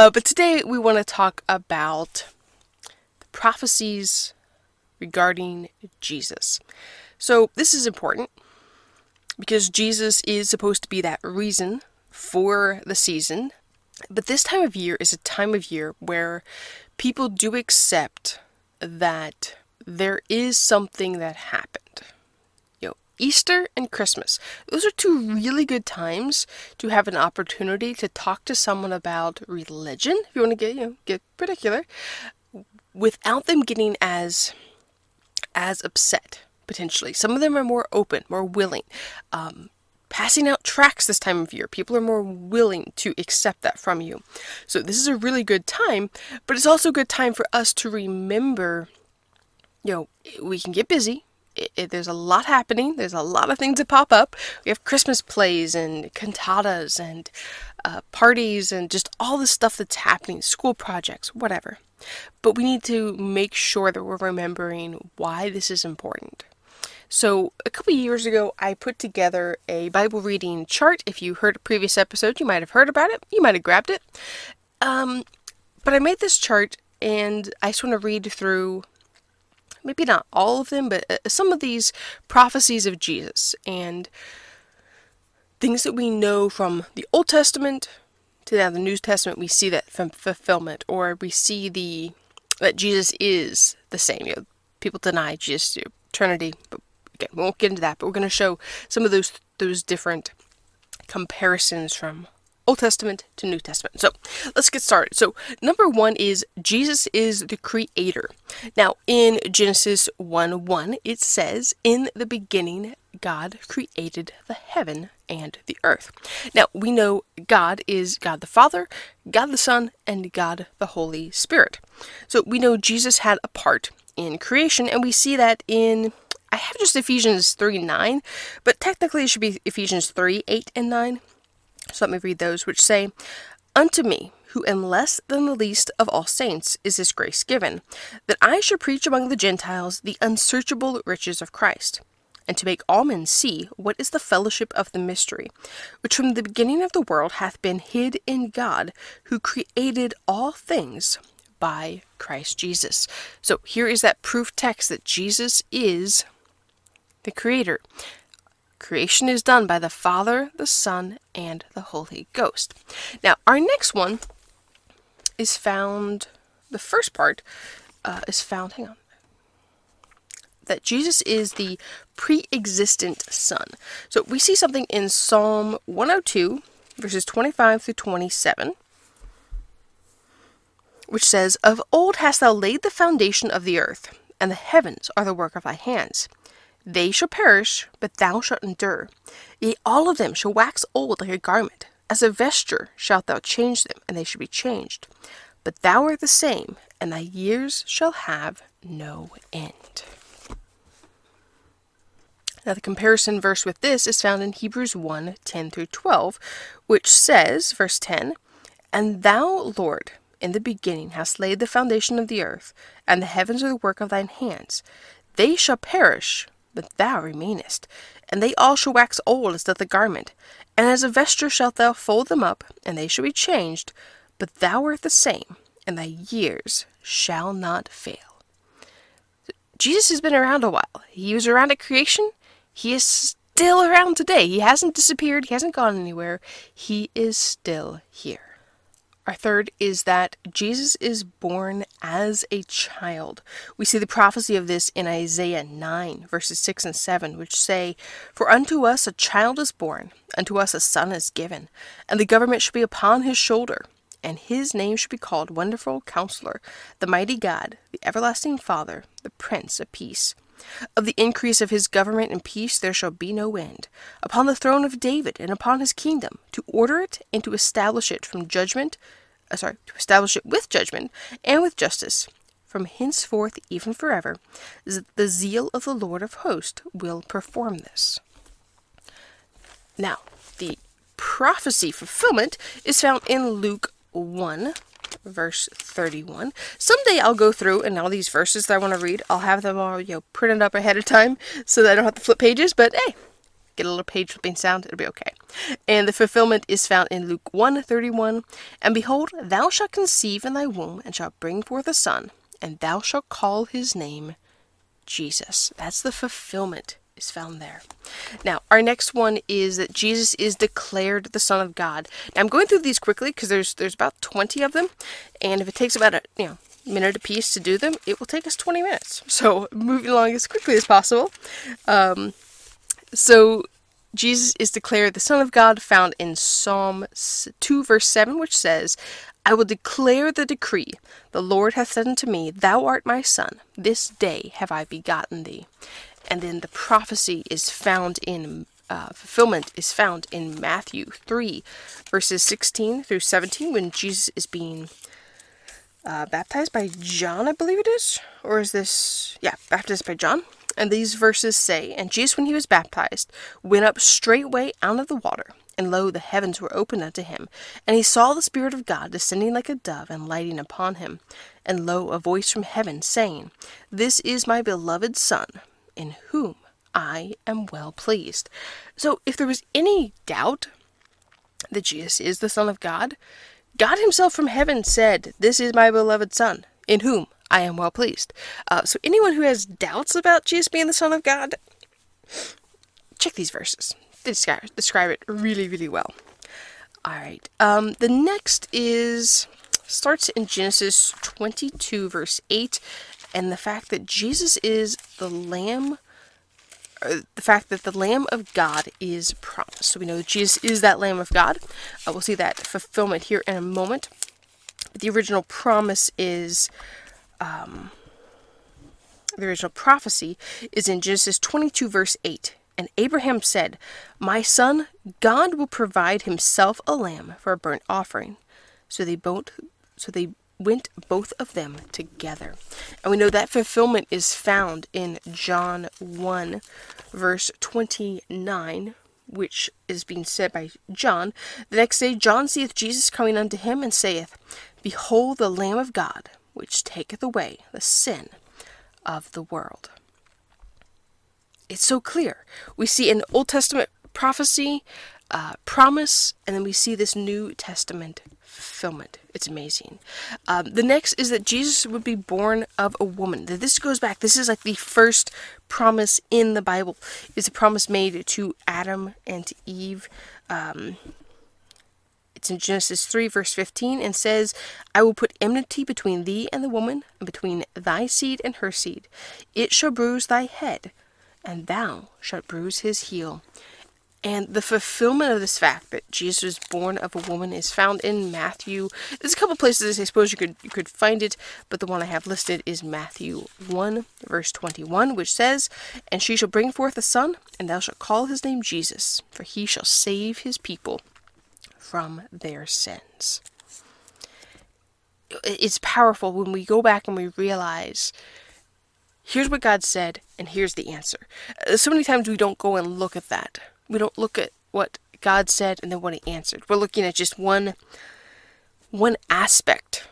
Uh, but today we want to talk about the prophecies regarding Jesus. So this is important because Jesus is supposed to be that reason for the season. But this time of year is a time of year where people do accept that there is something that happened. Easter and Christmas. Those are two really good times to have an opportunity to talk to someone about religion, if you want to get, you know, get particular, without them getting as as upset potentially. Some of them are more open, more willing. Um, passing out tracts this time of year. People are more willing to accept that from you. So this is a really good time, but it's also a good time for us to remember, you know, we can get busy. It, it, there's a lot happening. There's a lot of things that pop up. We have Christmas plays and cantatas and uh, parties and just all the stuff that's happening, school projects, whatever. But we need to make sure that we're remembering why this is important. So, a couple years ago, I put together a Bible reading chart. If you heard a previous episode, you might have heard about it. You might have grabbed it. Um, but I made this chart and I just want to read through maybe not all of them, but uh, some of these prophecies of Jesus and things that we know from the Old Testament to now the New Testament. We see that from fulfillment, or we see the that Jesus is the same. You know, people deny Jesus, Trinity, but again, we won't get into that, but we're going to show some of those those different comparisons from Old Testament to New Testament. So let's get started. So, number one is Jesus is the creator. Now, in Genesis 1 1, it says, In the beginning, God created the heaven and the earth. Now, we know God is God the Father, God the Son, and God the Holy Spirit. So, we know Jesus had a part in creation, and we see that in I have just Ephesians 3 9, but technically it should be Ephesians 3 8 and 9. So let me read those, which say, Unto me, who am less than the least of all saints, is this grace given, that I should preach among the Gentiles the unsearchable riches of Christ, and to make all men see what is the fellowship of the mystery, which from the beginning of the world hath been hid in God, who created all things by Christ Jesus. So here is that proof text that Jesus is the Creator. Creation is done by the Father, the Son, and the Holy Ghost. Now, our next one is found, the first part uh, is found, hang on, that Jesus is the pre existent Son. So we see something in Psalm 102, verses 25 through 27 which says, Of old hast thou laid the foundation of the earth, and the heavens are the work of thy hands. They shall perish, but thou shalt endure. Yea, all of them shall wax old like a garment. As a vesture shalt thou change them, and they shall be changed. But thou art the same, and thy years shall have no end. Now, the comparison verse with this is found in Hebrews 1 10 through 12, which says, verse 10, And thou, Lord, in the beginning hast laid the foundation of the earth, and the heavens are the work of thine hands. They shall perish, but thou remainest, and they all shall wax old as doth the garment. And as a vesture shalt thou fold them up, and they shall be changed, but thou art the same, and thy years shall not fail. Jesus has been around a while. He was around at creation. He is still around today. He hasn't disappeared. He hasn't gone anywhere. He is still here. Our third is that Jesus is born as a child. We see the prophecy of this in Isaiah 9, verses 6 and 7, which say, For unto us a child is born, unto us a son is given, and the government shall be upon his shoulder, and his name shall be called Wonderful Counselor, the Mighty God, the Everlasting Father, the Prince of Peace. Of the increase of his government and peace there shall be no end, upon the throne of David and upon his kingdom, to order it and to establish it from judgment uh, sorry, to establish it with judgment and with justice from henceforth even forever. The zeal of the Lord of hosts will perform this. Now, the prophecy fulfillment is found in Luke 1, verse 31. Someday I'll go through and all these verses that I want to read, I'll have them all, you know, printed up ahead of time so that I don't have to flip pages, but hey, get a little page flipping sound, it'll be okay. And the fulfillment is found in Luke 1 31. And behold, thou shalt conceive in thy womb, and shalt bring forth a son, and thou shalt call his name Jesus. That's the fulfillment is found there. Now, our next one is that Jesus is declared the Son of God. Now, I'm going through these quickly because there's there's about 20 of them, and if it takes about a you know minute a piece to do them, it will take us 20 minutes. So, moving along as quickly as possible. Um, so, Jesus is declared the Son of God, found in Psalm 2, verse 7, which says, I will declare the decree. The Lord hath said unto me, Thou art my Son. This day have I begotten thee. And then the prophecy is found in uh, fulfillment is found in Matthew 3, verses 16 through 17, when Jesus is being uh, baptized by John, I believe it is. Or is this, yeah, baptized by John? And these verses say, And Jesus, when he was baptized, went up straightway out of the water. And lo, the heavens were opened unto him. And he saw the Spirit of God descending like a dove and lighting upon him. And lo, a voice from heaven, saying, This is my beloved Son, in whom I am well pleased. So, if there was any doubt that Jesus is the Son of God, God Himself from heaven said, This is my beloved Son, in whom I am well pleased. Uh, so, anyone who has doubts about Jesus being the Son of God, check these verses. They describe, describe it really, really well. All right. Um, the next is starts in Genesis 22, verse 8, and the fact that Jesus is the Lamb, the fact that the Lamb of God is promised. So we know that Jesus is that Lamb of God. Uh, we'll see that fulfillment here in a moment. But the original promise is, um, the original prophecy is in Genesis 22, verse 8. And Abraham said, My son, God will provide himself a lamb for a burnt offering. So they both so they went both of them together. And we know that fulfillment is found in John 1, verse 29, which is being said by John. The next day, John seeth Jesus coming unto him, and saith, Behold the Lamb of God, which taketh away the sin of the world. It's so clear. We see an Old Testament prophecy, uh, promise, and then we see this New Testament fulfillment. It's amazing. Um, the next is that Jesus would be born of a woman. This goes back. This is like the first promise in the Bible. It's a promise made to Adam and to Eve. Um, it's in Genesis 3, verse 15, and says, I will put enmity between thee and the woman, and between thy seed and her seed. It shall bruise thy head, and thou shalt bruise his heel. And the fulfillment of this fact that Jesus was born of a woman is found in Matthew. There's a couple places I suppose you could you could find it, but the one I have listed is Matthew 1, verse 21, which says, And she shall bring forth a son, and thou shalt call his name Jesus, for he shall save his people from their sins. It's powerful when we go back and we realize here's what God said, and here's the answer. Uh, so many times we don't go and look at that we don't look at what God said and then what he answered. We're looking at just one one aspect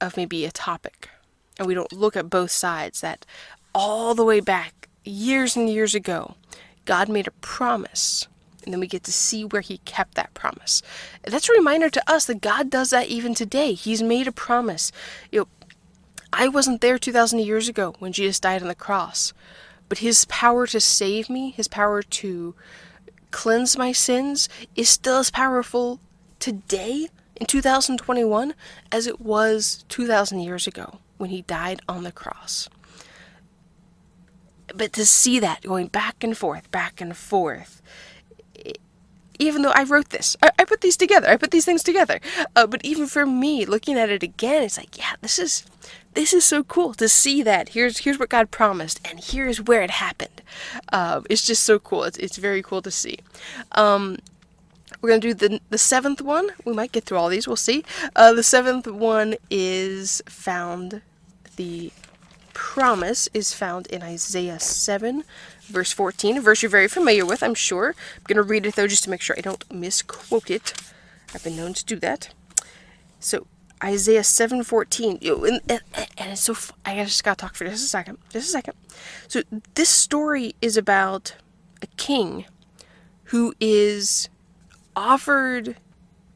of maybe a topic. And we don't look at both sides that all the way back years and years ago, God made a promise and then we get to see where he kept that promise. That's a reminder to us that God does that even today. He's made a promise. You know, I wasn't there 2000 years ago when Jesus died on the cross, but his power to save me, his power to cleanse my sins is still as powerful today in 2021 as it was 2,000 years ago when he died on the cross. But to see that going back and forth, back and forth, even though I wrote this, I, I put these together, I put these things together. Uh, but even for me, looking at it again, it's like, yeah, this is this is so cool to see that. Here's here's what God promised, and here's where it happened. Uh, it's just so cool. It's it's very cool to see. Um, we're gonna do the the seventh one. We might get through all these. We'll see. Uh, the seventh one is found. The promise is found in Isaiah seven, verse fourteen. A verse you're very familiar with, I'm sure. I'm gonna read it though, just to make sure I don't misquote it. I've been known to do that. So Isaiah 7:14. And, and, and it's so I just got to talk for just a second. Just a second. So this story is about a king who is offered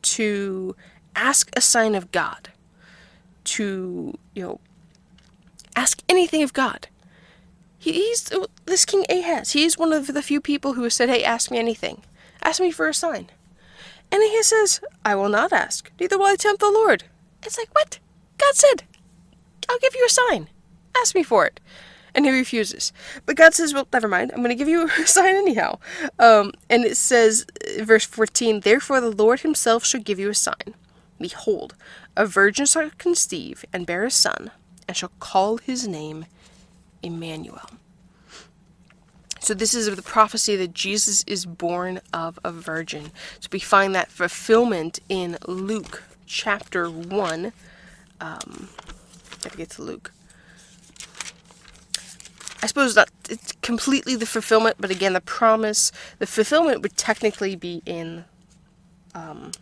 to ask a sign of God, to, you know, ask anything of God. He, he's this King Ahaz. He is one of the few people who has said, Hey, ask me anything. Ask me for a sign. And he says, I will not ask, neither will I tempt the Lord. It's like, what? God said, I'll give you a sign. Ask me for it. And he refuses. But God says, Well, never mind. I'm going to give you a sign anyhow. Um, and it says, verse 14, Therefore the Lord himself shall give you a sign. Behold, a virgin shall conceive and bear a son, and shall call his name Emmanuel. So this is the prophecy that Jesus is born of a virgin. So we find that fulfillment in Luke chapter 1. Um, gotta get to Luke. I suppose not it's completely the fulfillment, but again, the promise, the fulfillment would technically be in um,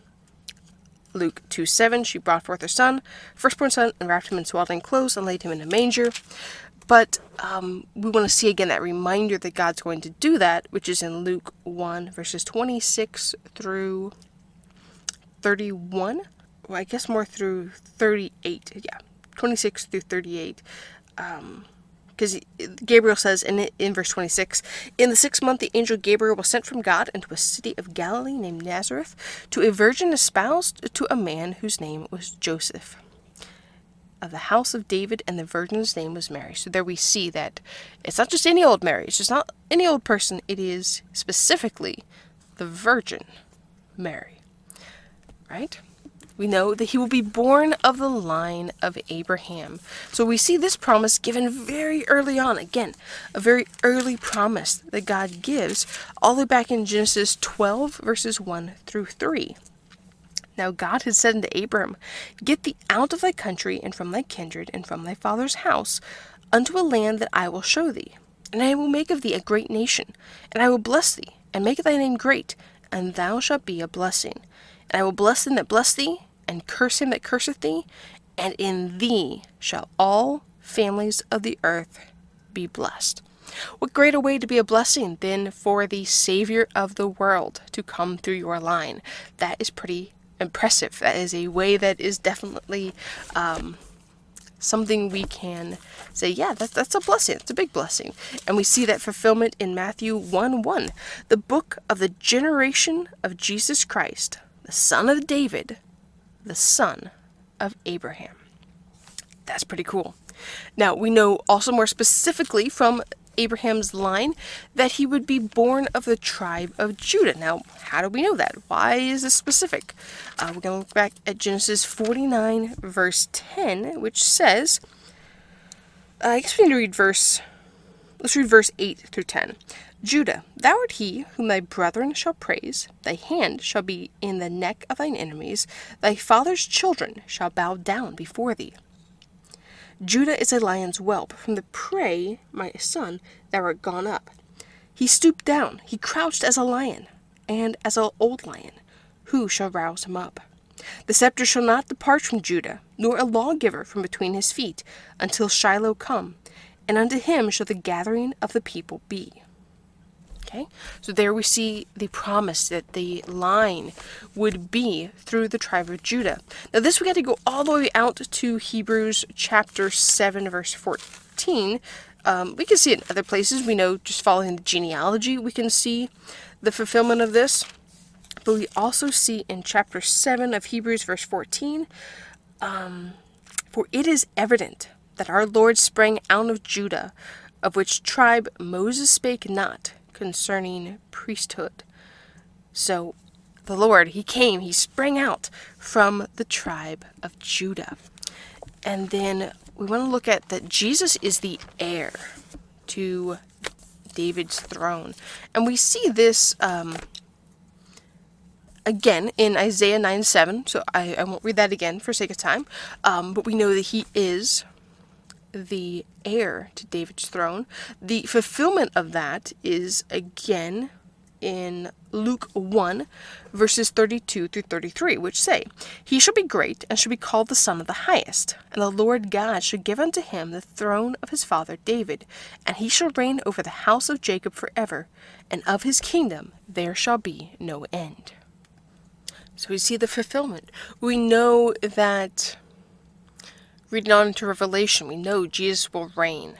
Luke 2 7. She brought forth her son, firstborn son, and wrapped him in swaddling clothes and laid him in a manger. But um, we want to see again that reminder that God's going to do that, which is in Luke 1, verses 26 through 31. Well, I guess more through 38. Yeah, 26 through 38. Um, because Gabriel says in in verse 26, in the sixth month the angel Gabriel was sent from God into a city of Galilee named Nazareth to a virgin espoused to a man whose name was Joseph of the house of David, and the virgin's name was Mary. So there we see that it's not just any old Mary, it's just not any old person, it is specifically the Virgin Mary. Right? We know that he will be born of the line of Abraham. So we see this promise given very early on. Again, a very early promise that God gives, all the way back in Genesis 12, verses 1 through 3. Now God had said unto Abram, Get thee out of thy country, and from thy kindred, and from thy father's house, unto a land that I will show thee. And I will make of thee a great nation, and I will bless thee, and make thy name great, and thou shalt be a blessing. And I will bless them that bless thee, and curse him that curseth thee, and in thee shall all families of the earth be blessed. What greater way to be a blessing than for the Savior of the world to come through your line? That is pretty impressive. That is a way that is definitely um, something we can say, yeah, that, that's a blessing. It's a big blessing. And we see that fulfillment in Matthew 1 1, the book of the generation of Jesus Christ, the son of David, the son of Abraham. That's pretty cool. Now, we know also more specifically from Abraham's line that he would be born of the tribe of Judah. Now, how do we know that? Why is this specific? Uh, we're going to look back at Genesis 49, verse 10, which says, uh, I guess we need to read verse, let's read verse 8 through 10. Judah, thou art he whom thy brethren shall praise, thy hand shall be in the neck of thine enemies, thy father's children shall bow down before thee. Judah is a lion's whelp. From the prey, my son, thou art gone up. He stooped down, he crouched as a lion, and as an old lion. Who shall rouse him up? The scepter shall not depart from Judah, nor a lawgiver from between his feet, until Shiloh come, and unto him shall the gathering of the people be. Okay? So there we see the promise that the line would be through the tribe of Judah. Now, this we got to go all the way out to Hebrews chapter 7, verse 14. Um, we can see it in other places. We know just following the genealogy, we can see the fulfillment of this. But we also see in chapter 7 of Hebrews, verse 14, um, For it is evident that our Lord sprang out of Judah, of which tribe Moses spake not concerning priesthood. So the Lord, He came, He sprang out from the tribe of Judah. And then we want to look at that Jesus is the heir to David's throne. And we see this um, again in Isaiah 9 7. So I, I won't read that again for sake of time. Um, but we know that he is the heir to David's throne. The fulfillment of that is again in Luke 1, verses 32 through 33, which say, He shall be great, and shall be called the Son of the Highest. And the Lord God shall give unto him the throne of his father David, and he shall reign over the house of Jacob forever, and of his kingdom there shall be no end. So we see the fulfillment. We know that, reading on into Revelation, we know Jesus will reign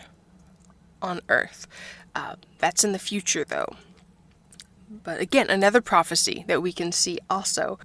on earth. Uh, that's in the future, though. But again, another prophecy that we can see also.